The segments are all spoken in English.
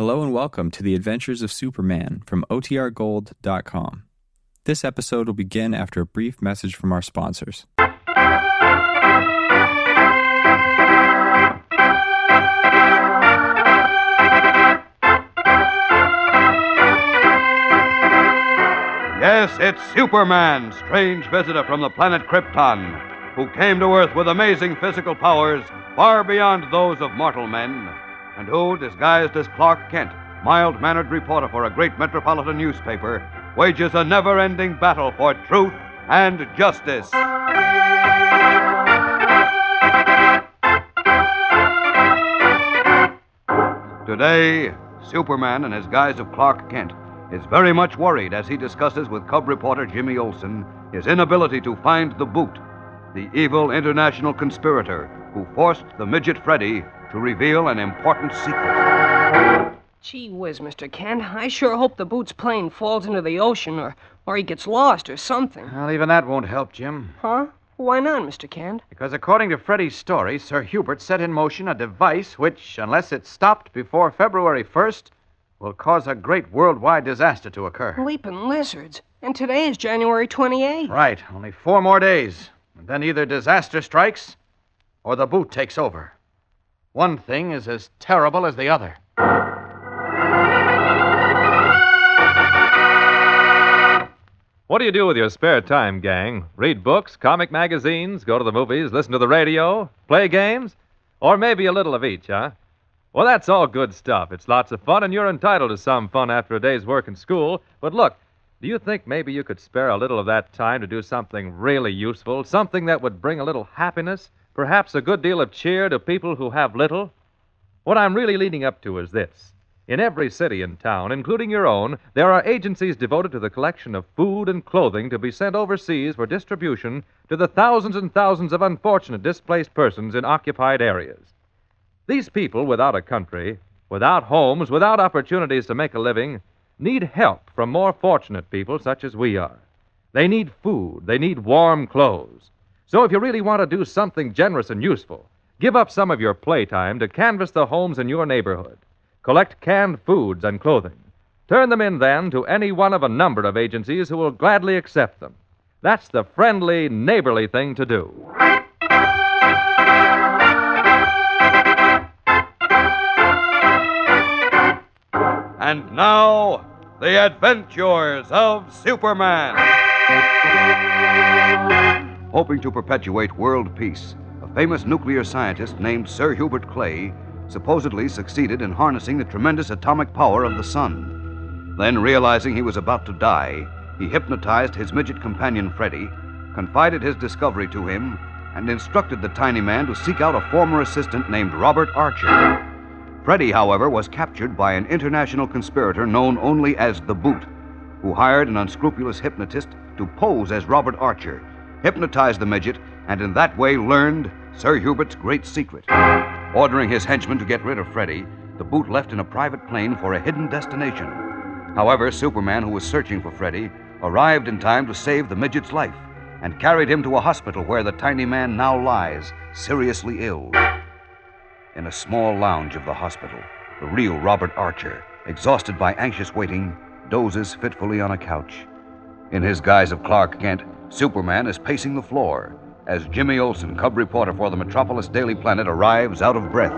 Hello and welcome to the Adventures of Superman from OTRGold.com. This episode will begin after a brief message from our sponsors. Yes, it's Superman, strange visitor from the planet Krypton, who came to Earth with amazing physical powers far beyond those of mortal men, and who, disguised as Clark Kent, mild mannered reporter for a great metropolitan newspaper, wages a never ending battle for truth and justice. Today, Superman, in his guise of Clark Kent, is very much worried as he discusses with Cub reporter Jimmy Olsen his inability to find the boot, the evil international conspirator who forced the midget Freddy to reveal an important secret. Gee whiz, Mr. Kent. I sure hope the boot's plane falls into the ocean or, or he gets lost or something. Well, even that won't help, Jim. Huh? Why not, Mr. Kent? Because according to Freddy's story, Sir Hubert set in motion a device which, unless it's stopped before February 1st, will cause a great worldwide disaster to occur. Leaping lizards. And today is January 28th. Right, only four more days. And then either disaster strikes or the boot takes over. One thing is as terrible as the other. What do you do with your spare time, gang? Read books, comic magazines, go to the movies, listen to the radio, play games? Or maybe a little of each, huh? Well, that's all good stuff. It's lots of fun, and you're entitled to some fun after a day's work in school. But look, do you think maybe you could spare a little of that time to do something really useful? Something that would bring a little happiness, perhaps a good deal of cheer to people who have little? What I'm really leading up to is this. In every city and town, including your own, there are agencies devoted to the collection of food and clothing to be sent overseas for distribution to the thousands and thousands of unfortunate displaced persons in occupied areas. These people without a country, without homes, without opportunities to make a living, need help from more fortunate people such as we are. They need food, they need warm clothes. So if you really want to do something generous and useful, give up some of your playtime to canvass the homes in your neighborhood. Collect canned foods and clothing. Turn them in then to any one of a number of agencies who will gladly accept them. That's the friendly, neighborly thing to do. And now, the adventures of Superman. Hoping to perpetuate world peace, a famous nuclear scientist named Sir Hubert Clay supposedly succeeded in harnessing the tremendous atomic power of the sun. Then, realizing he was about to die, he hypnotized his midget companion Freddy, confided his discovery to him, and instructed the tiny man to seek out a former assistant named Robert Archer. Freddy, however, was captured by an international conspirator known only as the Boot, who hired an unscrupulous hypnotist to pose as Robert Archer, hypnotized the midget, and in that way learned Sir Hubert's great secret. Ordering his henchmen to get rid of Freddy, the Boot left in a private plane for a hidden destination. However, Superman, who was searching for Freddy, arrived in time to save the midget's life and carried him to a hospital where the tiny man now lies, seriously ill. In a small lounge of the hospital, the real Robert Archer, exhausted by anxious waiting, dozes fitfully on a couch. In his guise of Clark Kent, Superman is pacing the floor as Jimmy Olsen, cub reporter for the Metropolis Daily Planet, arrives out of breath.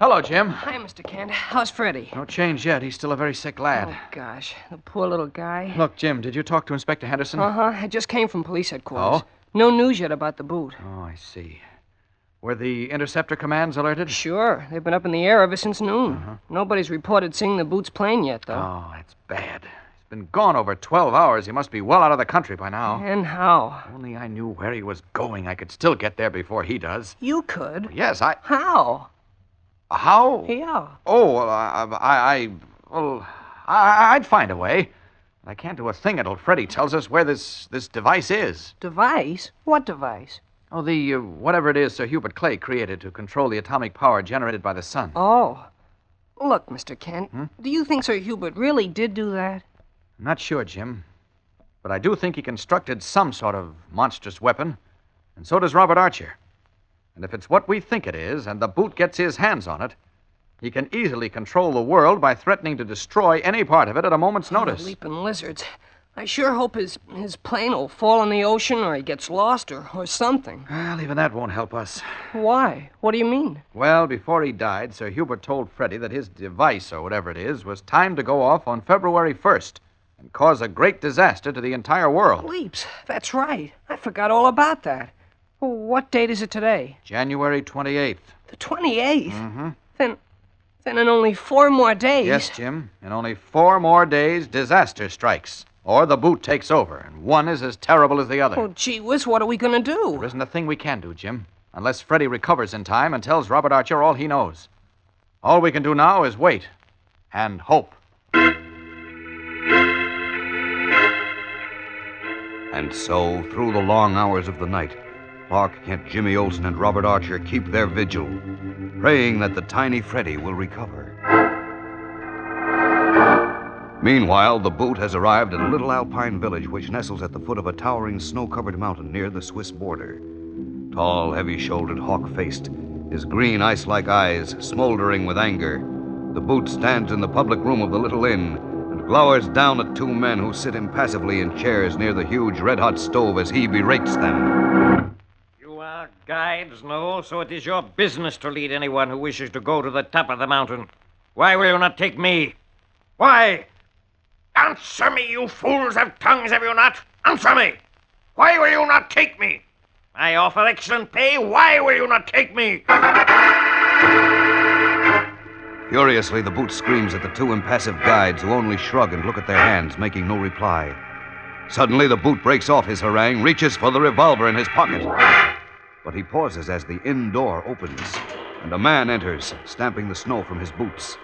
Hello, Jim. Hi, Mr. Kent. How's Freddy? No change yet. He's still a very sick lad. Oh, gosh. The poor little guy. Look, Jim, did you talk to Inspector Henderson? Uh huh. I just came from police headquarters. Oh? No news yet about the boot. Oh, I see. Were the interceptor commands alerted? Sure. They've been up in the air ever since noon. Uh-huh. Nobody's reported seeing the boot's plane yet, though. Oh, that's bad. Been gone over 12 hours. He must be well out of the country by now. And how? Only I knew where he was going. I could still get there before he does. You could. Yes, I. How? How? Yeah. Oh, well, I, I, I well, I, I'd find a way. I can't do a thing until Freddy tells us where this this device is. Device? What device? Oh, the uh, whatever it is Sir Hubert Clay created to control the atomic power generated by the sun. Oh. Look, Mr. Kent, do you think Sir Hubert really did do that? I'm not sure, Jim, but I do think he constructed some sort of monstrous weapon, and so does Robert Archer. And if it's what we think it is, and the boot gets his hands on it, He can easily control the world by threatening to destroy any part of it at a moment's oh, notice. Oh, leaping lizards. I sure hope his, his plane will fall in the ocean or he gets lost or, or something. Well, even that won't help us. Why? What do you mean? Well, before he died, Sir Hubert told Freddie that his device, or whatever it is, was timed to go off on February 1st and cause a great disaster to the entire world. Leaps. That's right. I forgot all about that. Well, what date is it today? January 28th. The 28th? Mm-hmm. Then, then in only four more days. Yes, Jim. In only four more days, disaster strikes. Or the boot takes over, and one is as terrible as the other. Oh, gee whiz, what are we going to do? There isn't a thing we can do, Jim, unless Freddie recovers in time and tells Robert Archer all he knows. All we can do now is wait and hope. And so, through the long hours of the night, Clark Kent, Jimmy Olsen, and Robert Archer keep their vigil, praying that the tiny Freddy will recover. Meanwhile, the boot has arrived at a little alpine village which nestles at the foot of a towering snow covered mountain near the Swiss border. Tall, heavy shouldered, hawk faced, his green ice like eyes smoldering with anger, the boot stands in the public room of the little inn glowers down at two men who sit impassively in chairs near the huge red hot stove as he berates them. You are guides, no? So it is your business to lead anyone who wishes to go to the top of the mountain. Why will you not take me? Why? Answer me, you fools have tongues, have you not? Answer me! Why will you not take me? I offer excellent pay. Why will you not take me? Furiously, the boot screams at the two impassive guides who only shrug and look at their hands, making no reply. Suddenly, the boot breaks off his harangue, reaches for the revolver in his pocket. But he pauses as the inn door opens, and a man enters, stamping the snow from his boots.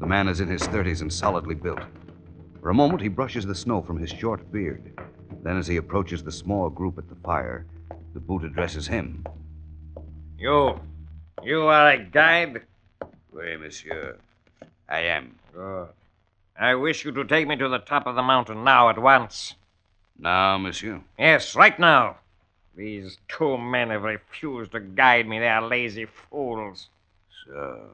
The man is in his 30s and solidly built. For a moment, he brushes the snow from his short beard. Then, as he approaches the small group at the fire, the boot addresses him. You. You are a guide? Oui, monsieur. I am. Good. I wish you to take me to the top of the mountain now at once. Now, monsieur. Yes, right now. These two men have refused to guide me. They are lazy fools. So,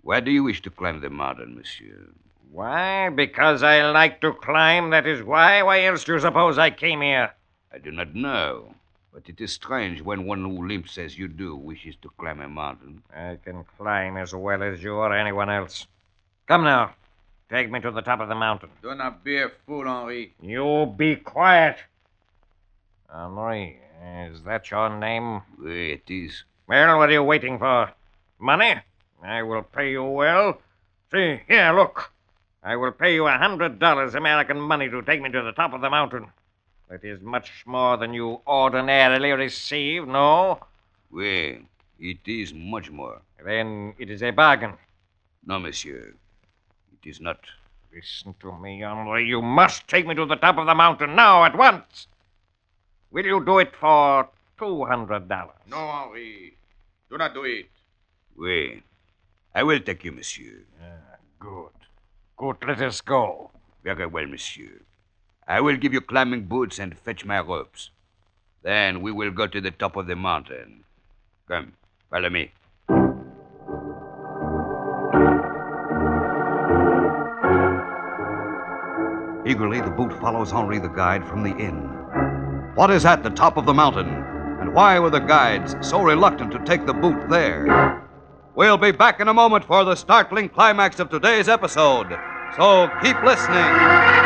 where do you wish to climb the mountain, monsieur? Why? Because I like to climb, that is why. Why else do you suppose I came here? I do not know. But it is strange when one who limps as you do wishes to climb a mountain. I can climb as well as you or anyone else. Come now. Take me to the top of the mountain. Do not be a fool, Henri. You be quiet. Henri, is that your name? It is. Well, what are you waiting for? Money? I will pay you well. See, here, look. I will pay you a hundred dollars American money to take me to the top of the mountain. That is much more than you ordinarily receive, no? Oui, it is much more. Then it is a bargain. No, monsieur. It is not. Listen to me, Henri. You must take me to the top of the mountain now, at once. Will you do it for two hundred dollars? No, Henri. Do not do it. Oui. I will take you, monsieur. Ah, Good. Good, let us go. Very well, monsieur. I will give you climbing boots and fetch my ropes. Then we will go to the top of the mountain. Come, follow me. Eagerly, the boot follows Henri the guide from the inn. What is at the top of the mountain? And why were the guides so reluctant to take the boot there? We'll be back in a moment for the startling climax of today's episode. So keep listening.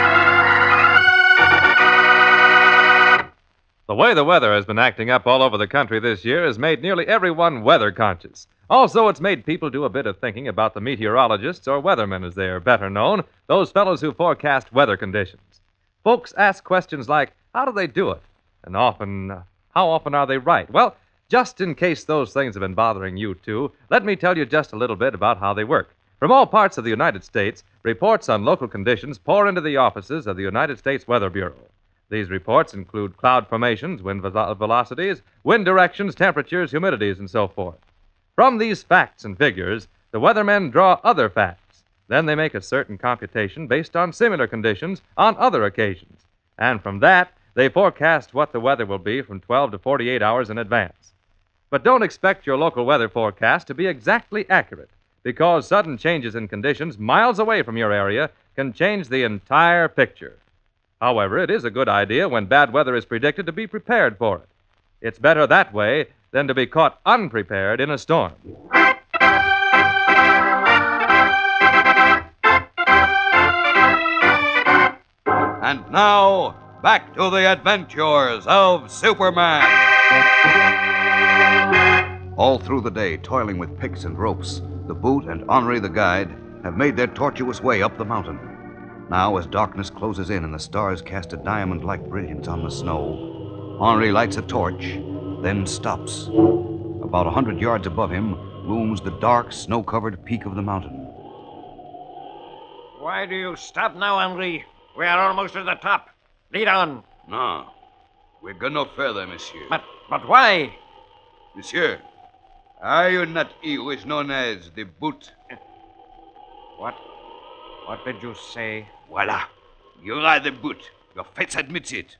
The way the weather has been acting up all over the country this year has made nearly everyone weather conscious. Also, it's made people do a bit of thinking about the meteorologists, or weathermen as they are better known, those fellows who forecast weather conditions. Folks ask questions like, how do they do it? And often, how often are they right? Well, just in case those things have been bothering you too, let me tell you just a little bit about how they work. From all parts of the United States, reports on local conditions pour into the offices of the United States Weather Bureau. These reports include cloud formations, wind velocities, wind directions, temperatures, humidities, and so forth. From these facts and figures, the weathermen draw other facts. Then they make a certain computation based on similar conditions on other occasions. And from that, they forecast what the weather will be from 12 to 48 hours in advance. But don't expect your local weather forecast to be exactly accurate, because sudden changes in conditions miles away from your area can change the entire picture. However, it is a good idea when bad weather is predicted to be prepared for it. It's better that way than to be caught unprepared in a storm. And now, back to the adventures of Superman. All through the day, toiling with picks and ropes, the boot and Henri the guide have made their tortuous way up the mountain. Now, as darkness closes in and the stars cast a diamond like brilliance on the snow, Henri lights a torch, then stops. About a hundred yards above him looms the dark, snow covered peak of the mountain. Why do you stop now, Henri? We are almost at the top. Lead on. No. We go no further, monsieur. But but why? Monsieur, are you not he who is known as the boot? What? What did you say? Voila. You are the boot. Your face admits it.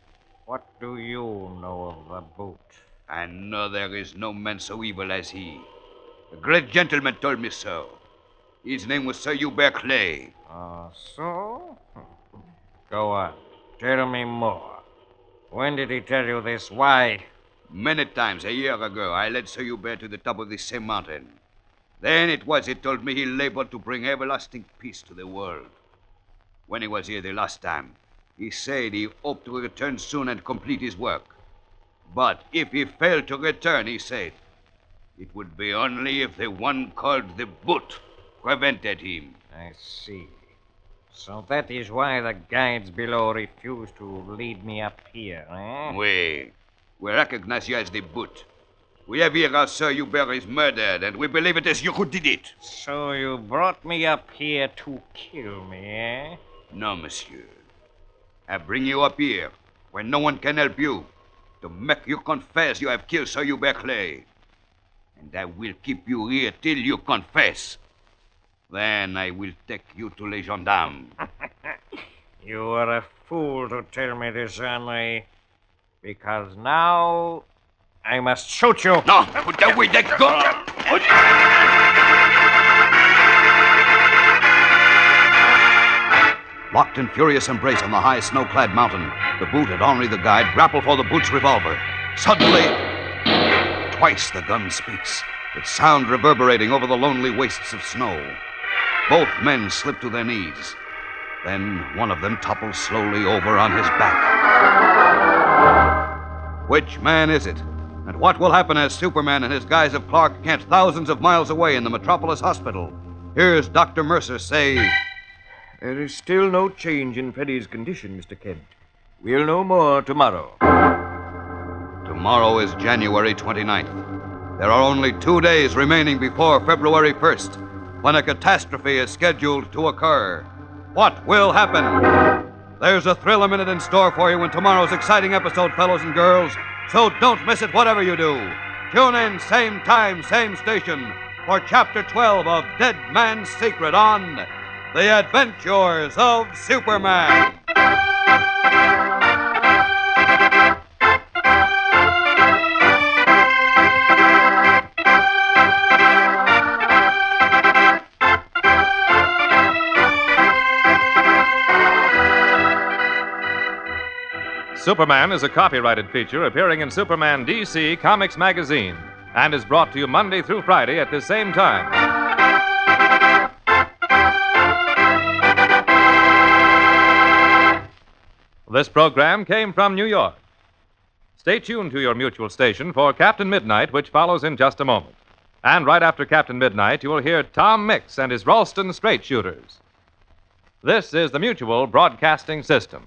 What do you know of the boot? I know there is no man so evil as he. A great gentleman told me so. His name was Sir Hubert Clay. Ah, so? Go on. Tell me more. When did he tell you this? Why? Many times a year ago, I led Sir Hubert to the top of this same mountain. Then it was he told me he labored to bring everlasting peace to the world. When he was here the last time, he said he hoped to return soon and complete his work. But if he failed to return, he said, it would be only if the one called the Boot prevented him. I see. So that is why the guides below refuse to lead me up here, eh? We, we recognize you as the Boot. We have here our Sir Hubert is murdered, and we believe it is you who did it. So you brought me up here to kill me, eh? No, monsieur. I bring you up here, where no one can help you, to make you confess you have killed Sir Hubert Clay. And I will keep you here till you confess. Then I will take you to les gendarmes. You are a fool to tell me this, Henri. Because now I must shoot you. No, put away that gun. Locked in furious embrace on the high snow-clad mountain, the boot and Henri the guide grapple for the boot's revolver. Suddenly, twice the gun speaks, its sound reverberating over the lonely wastes of snow. Both men slip to their knees. Then one of them topples slowly over on his back. Which man is it? And what will happen as Superman and his guise of Clark Kent thousands of miles away in the Metropolis Hospital? Here's Dr. Mercer say. There is still no change in Freddy's condition, Mr. Kent. We'll know more tomorrow. Tomorrow is January 29th. There are only two days remaining before February 1st, when a catastrophe is scheduled to occur. What will happen? There's a thrill a minute in store for you in tomorrow's exciting episode, fellows and girls, so don't miss it whatever you do. Tune in, same time, same station, for Chapter 12 of Dead Man's Secret on The Adventures of Superman. Superman is a copyrighted feature appearing in Superman DC Comics Magazine and is brought to you Monday through Friday at the same time. This program came from New York. Stay tuned to your mutual station for Captain Midnight, which follows in just a moment. And right after Captain Midnight, you will hear Tom Mix and his Ralston Straight Shooters. This is the Mutual Broadcasting System.